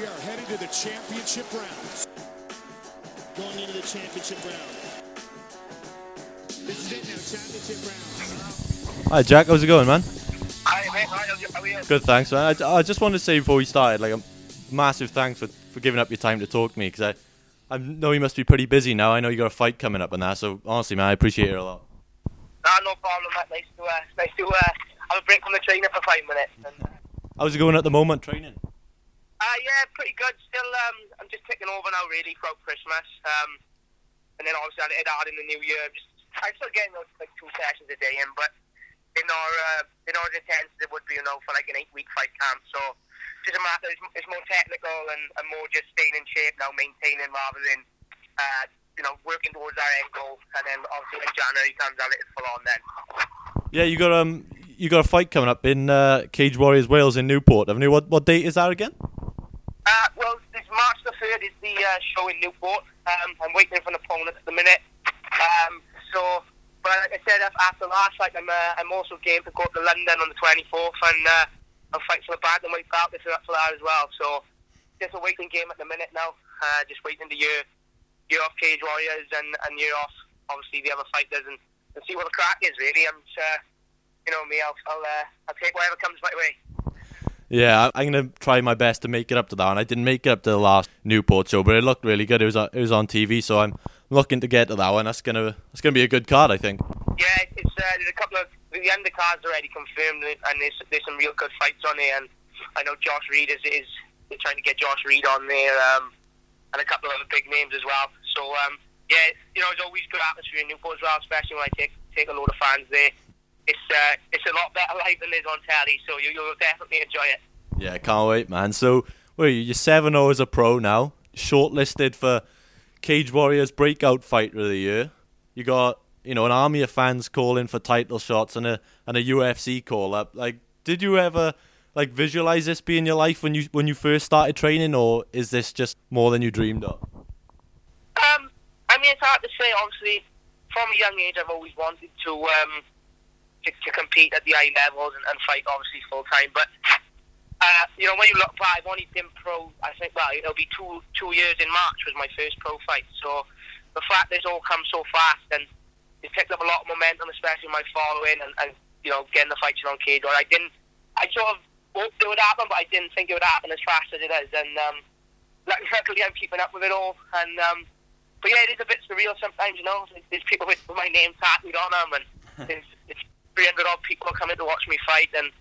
We are headed to the championship rounds. Going into the championship round. This is it now, championship round. Hi Jack, how's it going, man? Hi, mate. Hi, how are you? Good, thanks, man. I, I just wanted to say before we started, like, a massive thanks for, for giving up your time to talk to me because I, I know you must be pretty busy now. I know you got a fight coming up and that, so honestly, man, I appreciate it a lot. Nah, no problem, mate. Nice to, uh, nice to uh, have a break from the training for five minutes. And, uh, How's it going at the moment, training? Uh, yeah, pretty good. Still, um, I'm just taking over now, really, throughout Christmas. Um, and then obviously I hit hard in the new year. I'm, Just, I'm still getting those like two sessions a day in, but they're not, uh, they're intense it would be, you know, for like an eight-week fight camp. So just a matter. It's, it's more technical and, and more just staying in shape now, maintaining rather than, uh, you know, working towards our end goal. And then obviously when January comes out, it's full on then. Yeah, you got um, you got a fight coming up in uh, Cage Warriors Wales in Newport, haven't you? What what date is that again? Uh, well, this March the 3rd is the uh, show in Newport. Um, I'm waiting for an opponent at the minute. Um, so, but like I said, af- after last fight, I'm, uh, I'm also game to go to London on the 24th and uh, I'll fight for the bantamweight belt up for that as well. So, just a waiting game at the minute now. Uh, just waiting to year, year off Cage Warriors and, and year off, obviously, the other fighters and, and see what the crack is, really. I'm, uh, you know me, I'll, I'll, uh, I'll take whatever comes my way. Yeah, I'm gonna try my best to make it up to that, and I didn't make it up to the last Newport show, but it looked really good. It was on- it was on TV, so I'm looking to get to that one. That's gonna that's gonna be a good card, I think. Yeah, it's uh, there's a couple of the undercards already confirmed, and there's there's some real good fights on there. And I know Josh Reece is is they're trying to get Josh Reece on there, um, and a couple of other big names as well. So um, yeah, you know, it's always good atmosphere in Newport as well, especially when I take take a load of fans there. It's uh, it's a lot better live than it is on telly, so you you'll definitely enjoy it. Yeah, can't wait, man. So, where are you? You're seven zero as a pro now, shortlisted for Cage Warriors Breakout Fighter of the Year. You got you know an army of fans calling for title shots and a and a UFC call up. Like, did you ever like visualize this being your life when you when you first started training, or is this just more than you dreamed of? Um, I mean, it's hard to say. Obviously, from a young age, I've always wanted to um, to, to compete at the high levels and, and fight, obviously, full time. But uh, you know, when you look back, I've only been pro. I think well, it'll be two two years in March was my first pro fight. So the fact that it's all come so fast and it's picked up a lot of momentum, especially my following and, and you know getting the fights on cage. Or I didn't. I sort of hoped it would happen, but I didn't think it would happen as fast as it is. And um, luckily, I'm keeping up with it all. And um, but yeah, it is a bit surreal sometimes. You know, there's people with my name tattooed on them, and there's, 300 odd people coming to watch me fight, and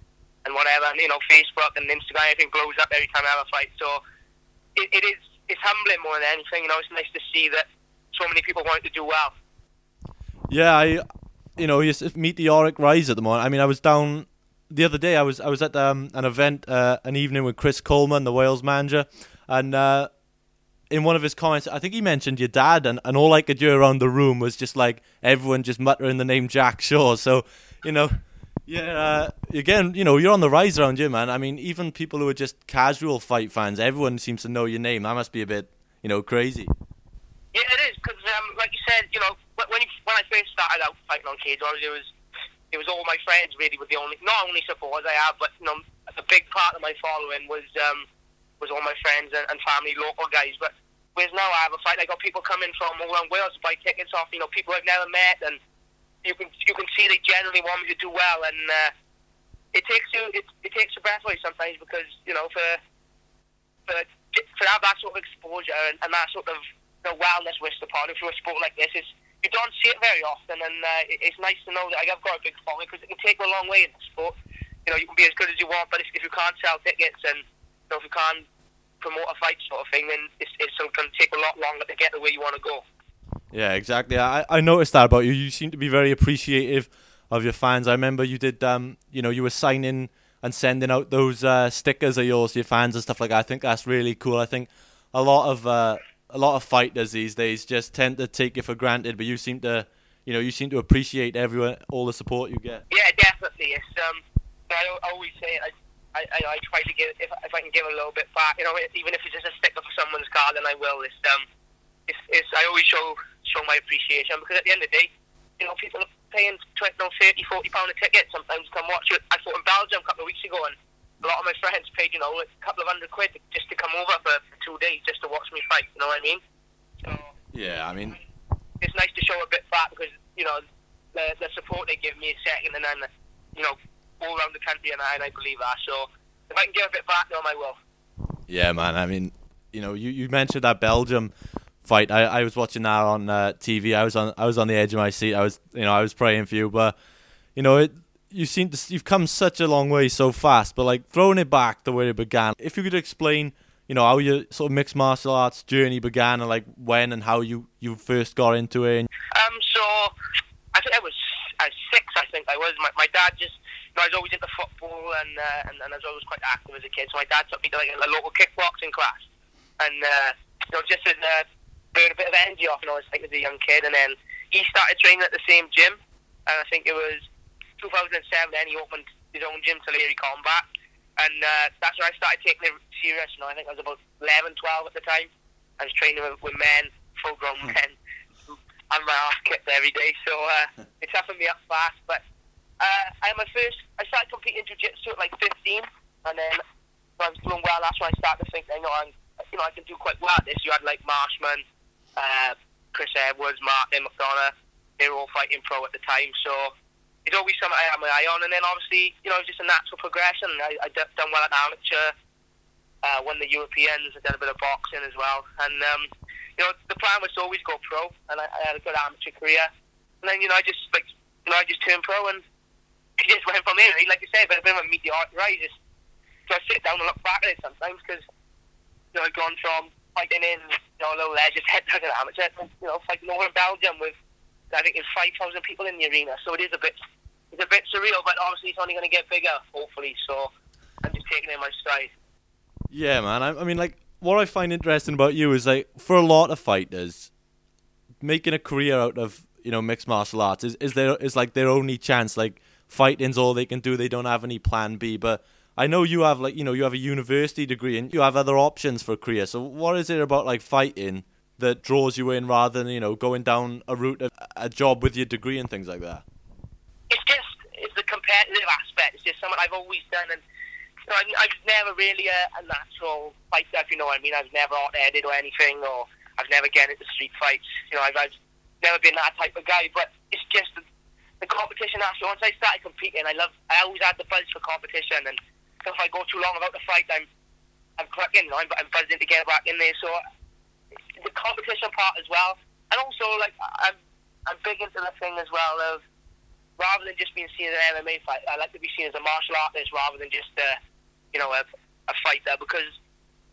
and whatever. And you know, Facebook and Instagram, everything blows up every time I have a fight. So it, it is it's humbling more than anything. You know, it's nice to see that so many people want to do well. Yeah, I, you know, you s- meteoric rise at the moment. I mean, I was down the other day. I was I was at um, an event, uh, an evening with Chris Coleman, the Wales manager, and uh, in one of his comments, I think he mentioned your dad, and, and all I could hear around the room was just like everyone just muttering the name Jack Shaw. So, you know. Yeah, uh, again, you know, you're on the rise around here, man. I mean, even people who are just casual fight fans, everyone seems to know your name. That must be a bit, you know, crazy. Yeah, it is because, um, like you said, you know, when you, when I first started out fighting on cage, obviously it was it was all my friends really were the only not only supporters I have, but you know, a big part of my following was um, was all my friends and, and family, local guys. But whereas now I have a fight, I got people coming from all around Wales to buy tickets off, you know, people I've never met, and you can you can see they generally want me to do well, and uh, it takes you it, it takes your breath away sometimes because you know for for for have that sort of exposure and, and that sort of you know, wellness wished upon through a sport like this is you don't see it very often, and uh, it, it's nice to know that I've got a big following because it can take a long way in the sport. You know, you can be as good as you want, but if, if you can't sell tickets and you know, if you can't promote a fight sort of thing, then it's, it's going to take a lot longer to get to where you want to go. Yeah, exactly. I, I noticed that about you. You seem to be very appreciative of your fans. I remember you did, um, you know, you were signing and sending out those uh, stickers of yours to your fans and stuff like that. I think that's really cool. I think a lot of uh, a lot of fighters these days just tend to take it for granted, but you seem to, you know, you seem to appreciate everyone, all the support you get. Yeah, definitely. It's um, I always say I, I, I, try to give if, if I can give a little bit back. You know, even if it's just a sticker for someone's car, then I will. It's um, it's, it's I always show show my appreciation because at the end of the day, you know, people are paying 20, no, 30, 40 pound a ticket sometimes to come watch it. I fought in Belgium a couple of weeks ago, and a lot of my friends paid, you know, a couple of hundred quid just to come over for, for two days just to watch me fight. You know what I mean? So Yeah, I mean, it's nice to show a bit back because you know the the support they give me is second, and then you know all around the country, and I, and I believe that. So if I can give a bit back, no, I will. yeah, man. I mean, you know, you, you mentioned that Belgium fight. I, I was watching that on uh, TV. I was on I was on the edge of my seat. I was you know I was praying for you, but you know it. You seem to you've come such a long way so fast, but like throwing it back the way it began. If you could explain, you know, how your sort of mixed martial arts journey began, and like when and how you you first got into it. Um, so I think I was I was six. I think I was. My, my dad just. I was always into football and, uh, and and I was always quite active as a kid. So my dad took me to like a local kickboxing class, and uh, you know just to uh, burn a bit of energy off. Know, I was like as a young kid, and then he started training at the same gym, and I think it was 2007. Then he opened his own gym, Tillery Combat, and uh, that's when I started taking it serious. You know, I think I was about 11, 12 at the time. I was training with, with men, full-grown men, and my ass kicked every day. So uh, it toughened me up fast. But uh, I my first. I started competing in jiu-jitsu at like 15, and then when I was doing well. That's when I started to think, you know, I'm, you know, I can do quite well at this. You had like Marshman, uh, Chris Edwards, Martin McDonough. They were all fighting pro at the time, so it's always something I had my eye on. And then obviously, you know, it was just a natural progression. I, I done well at amateur. Uh, won the Europeans. I did a bit of boxing as well, and um, you know, the plan was to always go pro, and I, I had a good amateur career. And then, you know, I just like, you know, I just turned pro, and it just went from there. Like you said, a bit of a meteoric rise. Just, so I sit down and look back at it sometimes because, you know, I've gone from fighting in, you know, a little leisure head an amateur, you know, fighting over in Belgium with, I think, it's 5,000 people in the arena. So it is a bit, it's a bit surreal, but obviously it's only going to get bigger, hopefully. So I'm just taking it in my stride. Yeah, man. I, I mean, like, what I find interesting about you is like, for a lot of fighters, making a career out of you know mixed martial arts is is their is like their only chance. Like, fighting's all they can do. They don't have any plan B. But I know you have like you know you have a university degree and you have other options for a career. So what is it about like fighting that draws you in rather than you know going down a route of a job with your degree and things like that? it's just it's the competitive aspect. It's just something I've always done, and you know, I, I was never really a, a natural fighter. If you know what I mean, I've never hot-headed or anything, or I've never get into street fights. You know, I've, I've never been that type of guy. But it's just the, the competition aspect. Once I started competing, I love. I always had the buzz for competition, and if I go too long without the fight, I'm I'm cracking. You know, I'm, I'm buzzing to get back in there. So the competition part as well, and also like I'm I'm big into the thing as well of rather than just being seen as an MMA fight, I like to be seen as a martial artist rather than just uh, you know a, a fighter because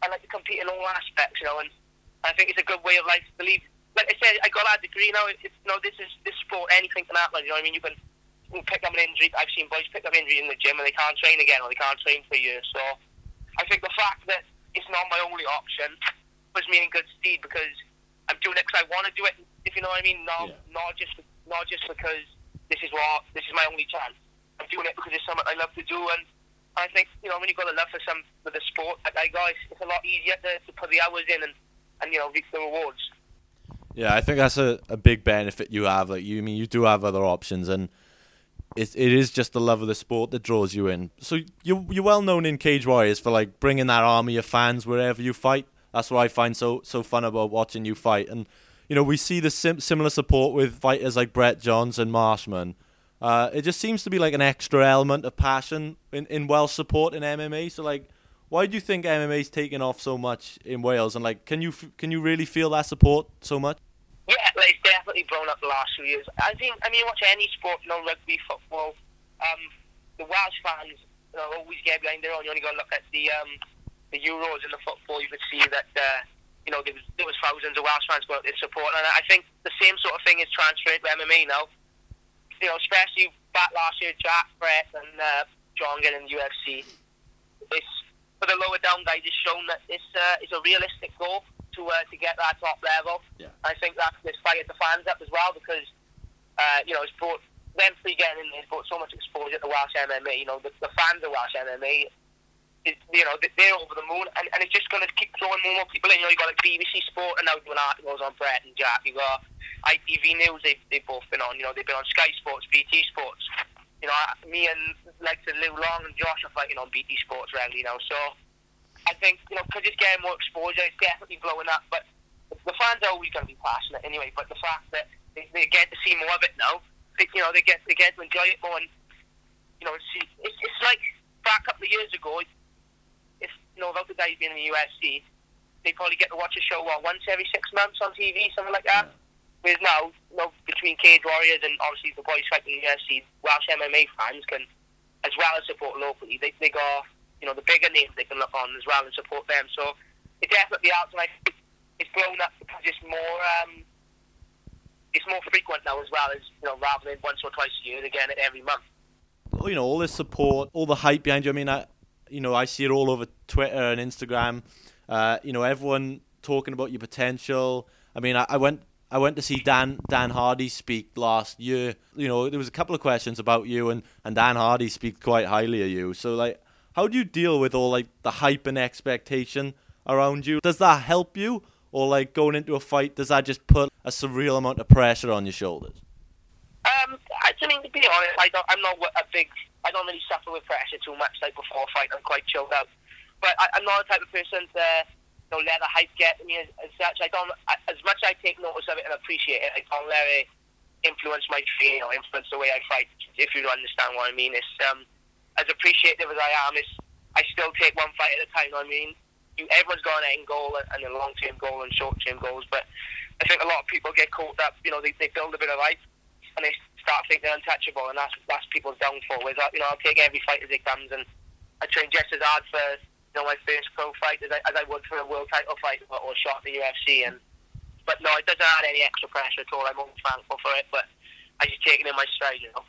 I like to compete in all aspects, you know, and I think it's a good way of life believe. Like I said, I got that degree now. It's, you know, this is this sport. Anything can happen. You know what I mean? You can, can pick up an injury. I've seen boys pick up injury in the gym and they can't train again or they can't train for a year. So I think the fact that it's not my only option puts me in good stead because I'm doing it because I want to do it. If you know what I mean, not Yeah. not just not just because this is what this is my only chance. I'm doing it because it's something I love to do, and I think you know when you've got a love for some for the sport like I got, it's, it's a lot easier to, to put the hours in and and you know reap the rewards. Yeah, I think that's a, a big benefit you have. Like you I mean you do have other options and it it is just the love of the sport that draws you in. So you you're well known in Cage Warriors for like bringing that army of fans wherever you fight. That's what I find so so fun about watching you fight. And you know we see the sim- similar support with fighters like Brett Johns and Marshman. Uh, it just seems to be like an extra element of passion in, in Welsh support in MMA. So like, why do you think MMA's taken off so much in Wales? And like, can you f- can you really feel that support so much? Yeah, like, it's definitely grown up the last few years. I think, I mean, watch any sport, you know, rugby, football, um, the Welsh fans you know, always get behind their own. You only got to look at the um, the Euros and the football, you could see that, uh, you know, there was, there was thousands of Welsh fans going out there support. And I think the same sort of thing is transferred to MMA now. You know, especially back last year, Jack, Brett, and uh, John getting the UFC. It's, for the lower down guys, it's shown that it's, uh, it's a realistic goal to uh, to get that top level. Yeah. I think that this fired the fans up as well because uh, you know it's brought them three getting in there, brought so much exposure to Welsh MMA. You know the, the fans of Welsh MMA, is, you know they- they're over the moon, and, and it's just going to keep throwing more and more people in. You know you got like BBC Sport and now doing articles on Brett and Jack. You got ITV News, they've they've both been on. You know they've been on Sky Sports, BT Sports. You know I- me and like to Lou Long and Josh are fighting on BT Sports regularly now. So I think you know because it's getting more exposure, it's definitely blowing up. But the fans are always going to be passionate anyway. But the fact that they, they get to see more of it now, they, you know, they get they get to enjoy it more. And you know, see, it's, it's like back a couple of years ago. If you know, without the guys being in the UFC, they probably get to watch a show what, once every six months on TV, something like that. Whereas now, you know, between Cage Warriors and obviously the boys fighting in the UFC, Welsh MMA fans can, as well as support locally, they, they got, you know, the bigger names they can look on as well and support them. So it definitely helps, and I think it's grown up because it's more, um, it's more frequent now as well as, you know, rather than once or twice a year, again every month. you know all this support, all the hype behind you. I mean, I you know I see it all over Twitter and Instagram. Uh, you know everyone talking about your potential. I mean, I, I went I went to see Dan Dan Hardy speak last year. You know, there was a couple of questions about you, and and Dan Hardy speak quite highly of you. So like, how do you deal with all like the hype and expectation around you? Does that help you, or like going into a fight, does that just put a surreal amount of pressure on your shoulders? Um, I mean, to be honest, I don't, I'm not a big. I don't really suffer with pressure too much. Like before a fight, I'm quite chilled out. But I, I'm not the type of person to, you know, let the hype get me as, as such. I don't. I, as much as I take notice of it and appreciate it, I don't let it influence my training or influence the way I fight. If you understand what I mean, it's um, as appreciative as I am, it's I still take one fight at a time. I mean, you, everyone's got an end goal and a long term goal and short term goals, but I think a lot of people get caught up. You know, they, they build a bit of hype and they start thinking they're untouchable, and that's that's people's downfall. Is that you know, I'll take every fight as it comes, and I train just as hard for you know my first pro fight as I, as I would for a world title fight or, or shot at the UFC. And but no, it doesn't add any extra pressure at all. I'm all thankful for it, but I just take it in my stride, you know.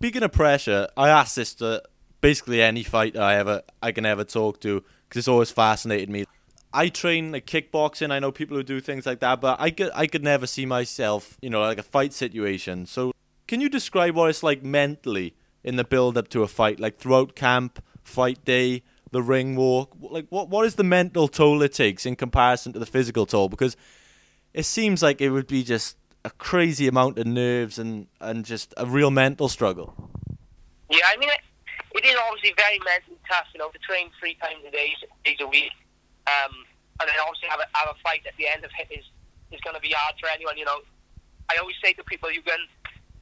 Speaking of pressure, I ask this to basically any fighter I ever I can ever talk to because it's always fascinated me. I train like kickboxing. I know people who do things like that, but I could I could never see myself, you know, like a fight situation. So, can you describe what it's like mentally in the build up to a fight, like throughout camp, fight day, the ring walk? Like, what what is the mental toll it takes in comparison to the physical toll? Because it seems like it would be just a crazy amount of nerves and and just a real mental struggle. Yeah, I mean, it, is obviously very mentally tough, you know, to train three times a day, days a week, um, and then obviously have a, have a fight at the end of it is, is going to be hard for anyone, you know. I always say to people, you can,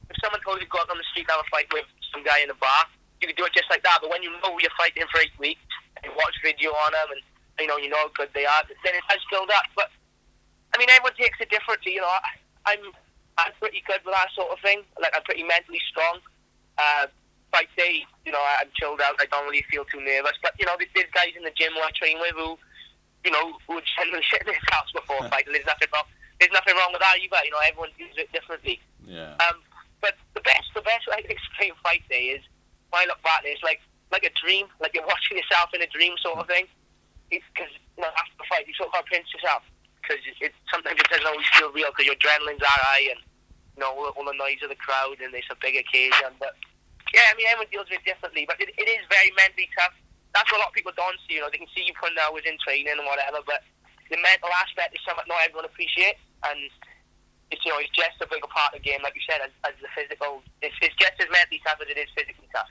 if someone told you to go out on the street and have a fight with some guy in a bar, you can do it just like that, but when you know you're fighting for eight weeks, and you watch video on them, and, you know, you know how good they are, then it has build up, but, I mean, everyone takes it differently, you know, I, I'm, I'm pretty good with that sort of thing, like, I'm pretty mentally strong, uh, fight day, you know, I'm chilled out. I don't really feel too nervous. But you know, there's guys in the gym who I train with who, you know, who would generally shit in their house before a fight. And there's nothing wrong. There's nothing wrong with that either. You know, everyone does it differently. Yeah. Um, but the best, the best way I can explain fight day is when I look back, it's like like a dream, like you're watching yourself in a dream sort of thing. Because you know, after the fight, you sort of pinch yourself because it, it sometimes it doesn't always feel real because your adrenaline's high and you know all, all the noise of the crowd and it's a big occasion, but yeah, I mean, everyone deals with it differently, but it, it is very mentally tough. That's what a lot of people don't see. You know, they can see you putting hours in training and whatever, but the mental aspect is something not everyone appreciates, and it's you know it's just a bigger part of the game, like you said, as, as the physical. It's, it's just as mentally tough as it is physically tough.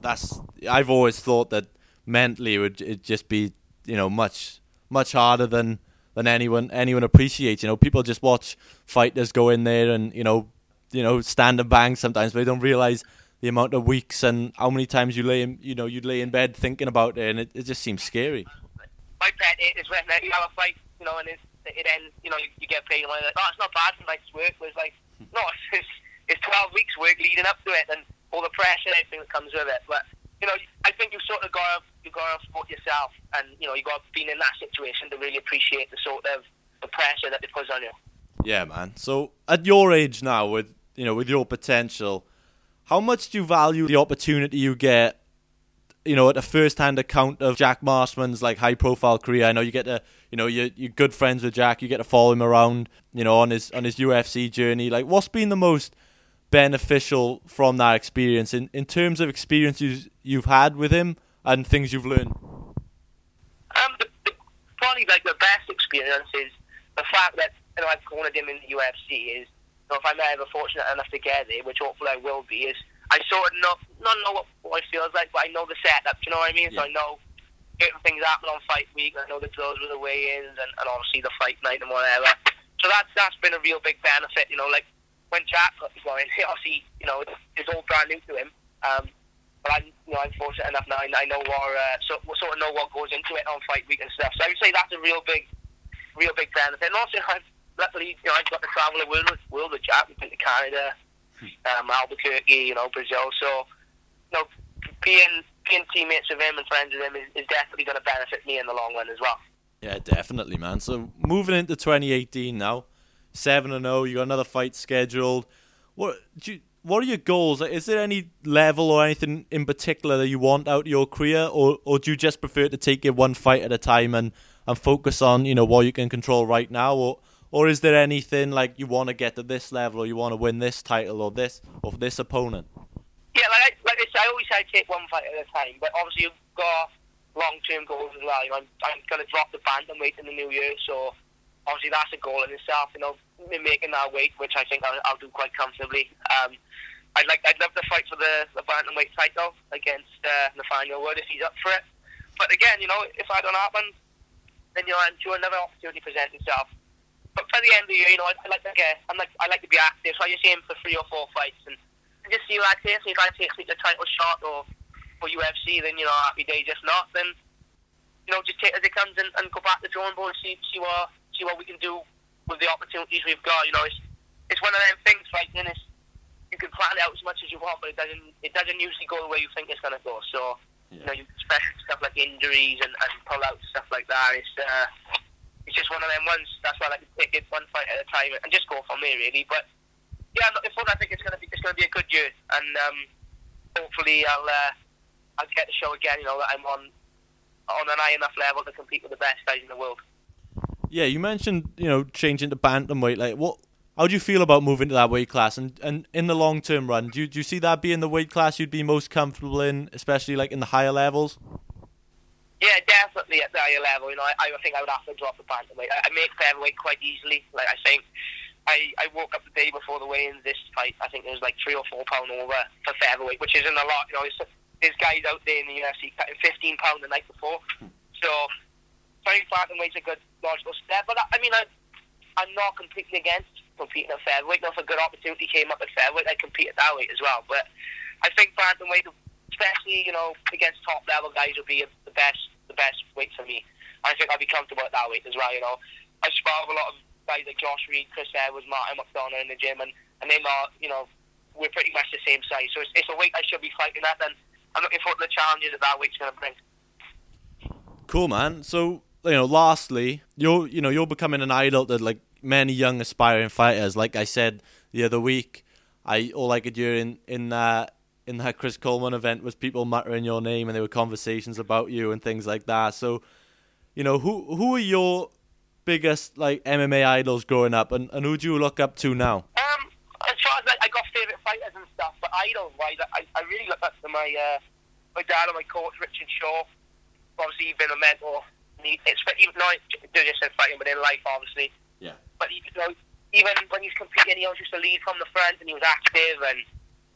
That's I've always thought that mentally it would it just be you know much much harder than than anyone anyone appreciates. You know, people just watch fighters go in there and you know you know stand and bang sometimes, but they don't realize the amount of weeks and how many times you lay in, you know you'd lay in bed thinking about it, and it, it just seems scary. My pet is when you have a fight, you know, and it's, it ends, you know, you, you get paid, and like, oh, it's not bad for night's work. But it's like, no, it's, it's 12 weeks work leading up to it, and all the pressure and everything that comes with it. But you know, I think you sort of got to you got to support yourself, and you know, you got to be in that situation to really appreciate the sort of the pressure that it puts on you. Yeah, man. So at your age now, with you know, with your potential, how much do you value the opportunity you get? You know, at a first-hand account of Jack Marshman's like high-profile career. I know you get to, you know, you're, you're good friends with Jack. You get to follow him around, you know, on his on his UFC journey. Like, what's been the most beneficial from that experience in, in terms of experiences you've had with him and things you've learned? Um, the, the, probably like the best experience is the fact that you know I've cornered him in the UFC. Is know, if I'm ever fortunate enough to get there, which hopefully I will be, is I sort of know not know what, what it feels like, but I know the setup. Do you know what I mean? So I know certain things happen on fight week. I know the drills with the weigh-ins and, and obviously the fight night and whatever. So that's that's been a real big benefit. You know, like when Jack got going, obviously you know it's, it's all brand new to him. Um, but I'm you know I'm fortunate enough now. I, I know what uh, so sort of know what goes into it on fight week and stuff. So I would say that's a real big, real big benefit. And also, I've, luckily, you know, I've got to travel the world world with Jack. We've been to Canada, um, Albuquerque, you know, Brazil. So, you know, being being teammates with him and friends with him is, is definitely going to benefit me in the long run as well. Yeah, definitely, man. So moving into 2018 now, seven and zero. You got another fight scheduled. What do you, What are your goals? Is there any level or anything in particular that you want out of your career, or or do you just prefer to take it one fight at a time and, and focus on you know what you can control right now, or or is there anything like you want to get to this level, or you want to win this title, or this or this opponent? Yeah, like I, like I said, I always say take one fight at a time, but obviously you've got long-term goals as well. You know, I'm, I'm going to drop the bantamweight in the new year, so obviously that's a goal in itself. You know, making that weight, which I think I'll, I'll do quite comfortably. Um, I'd like, I'd love to fight for the, the bantamweight title against uh, Nathaniel Wood if he's up for it. But again, you know, if that don't happen, then you know, I'm sure another opportunity presents itself. But for the end of the year, you know, I, I like to get, I'm like, I like to be active, so I just aim for three or four fights and just see what I take. See if I take like, a title shot or or UFC, then you know, happy days. If not, then you know, just take it as it comes and, and go back to the drawing board and see see what see what we can do with the opportunities we've got. You know, it's it's one of them things, right? And it's you can plan it out as much as you want, but it doesn't it doesn't usually go the way you think it's gonna go. So you know, you, especially stuff like injuries and, and pull outs stuff like that. It's uh, just one of them ones. That's why I to take it one fight at a time and just go from there, really. But yeah, I'm. I think it's gonna be it's gonna be a good year, and um, hopefully I'll uh, I'll get to show again. You know that I'm on on an high enough level to compete with the best guys in the world. Yeah, you mentioned you know changing to bantamweight. Like, what? How do you feel about moving to that weight class? And and in the long term run, do you, do you see that being the weight class you'd be most comfortable in, especially like in the higher levels? Yeah, definitely at the higher level. You know, I, I think I would have to drop the bantamweight. I, I make featherweight quite easily. Like I think, I, I woke up the day before the weigh-in this fight. I think it was like three or four pound over for featherweight, which isn't a lot. You know, there's, guys out there in the UFC cutting 15 pound the night before. So, I think bantamweight's a good logical step. But I, I mean, I, I'm not completely against competing at featherweight. If a good opportunity came up at featherweight, I'd compete at that weight as well. But I think bantamweight, especially you know against top level guys, would be the best the best weight for me. I think I'd be comfortable at that weight as well. You know, I spar with a lot of guys like Josh Reece, Chris Edwards, Martin McDonough in the gym, and and they are you know we're pretty much the same size. So it's, it's a weight I should be fighting at, and I'm looking forward to the challenges that that weight's going to bring. Cool, man. So you know, lastly, you're you know you're becoming an idol to like many young aspiring fighters. Like I said the other week, I all I could hear in in that in that Chris Coleman event was people muttering your name, and there were conversations about you and things like that. So, you know, who who are your biggest like MMA idols growing up, and, and who do you look up to now? Um, as far as like, I got favourite fighters and stuff, but idol wise, I, I really look up to my uh, my dad and my coach Richard Shaw. Obviously, he's been a mentor. And he, it's even not just in fighting, but in life, obviously. Yeah. But he, you know, even when he's competing, he always used to lead from the front, and he was active, and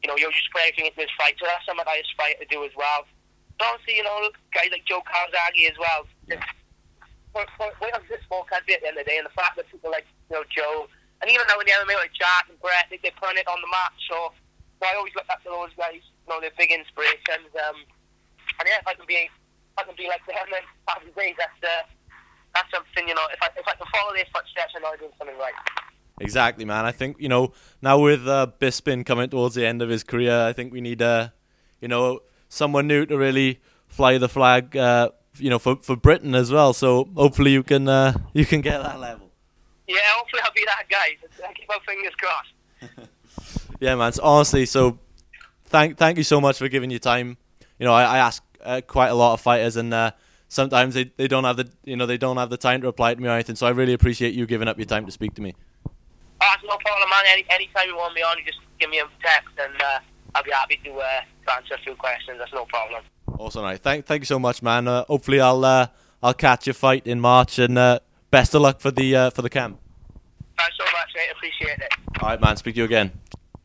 you know, you're just put everything into his fight. So that's something I aspire to do as well. But obviously, you know, guys like Joe Calzaghe as well. Yeah. We're, we're, small country at the end of the day, and the fact that people like you know Joe, and even though in the MMA like Jack and Brett, they, they're putting it on the map. So, so I always look up to those guys. You know, they're big inspirations. Um, and yeah, if I can be, if I can be like them, then happy days. That's uh, that's something. You know, if I if I can follow their footsteps, I know I'm doing something right. Exactly, man. I think you know now with uh, Bisping coming towards the end of his career, I think we need uh, you know someone new to really fly the flag, uh, you know, for for Britain as well. So hopefully you can uh, you can get that level. Yeah, hopefully I'll be that guy. I keep my fingers crossed. Yeah, man. So honestly, so thank thank you so much for giving your time. You know, I, I ask uh, quite a lot of fighters, and uh, sometimes they, they don't have the you know they don't have the time to reply to me or anything. So I really appreciate you giving up your time to speak to me. No problem, man. Any anytime you want me on, you just give me a text, and uh, I'll be happy to, uh, to answer a few questions. That's no problem. Awesome, right? Thank thank you so much, man. Uh, hopefully I'll uh, I'll catch your fight in March, and uh, best of luck for the uh, for the camp. Thanks so much, mate. Appreciate it. All right, man. Speak to you again.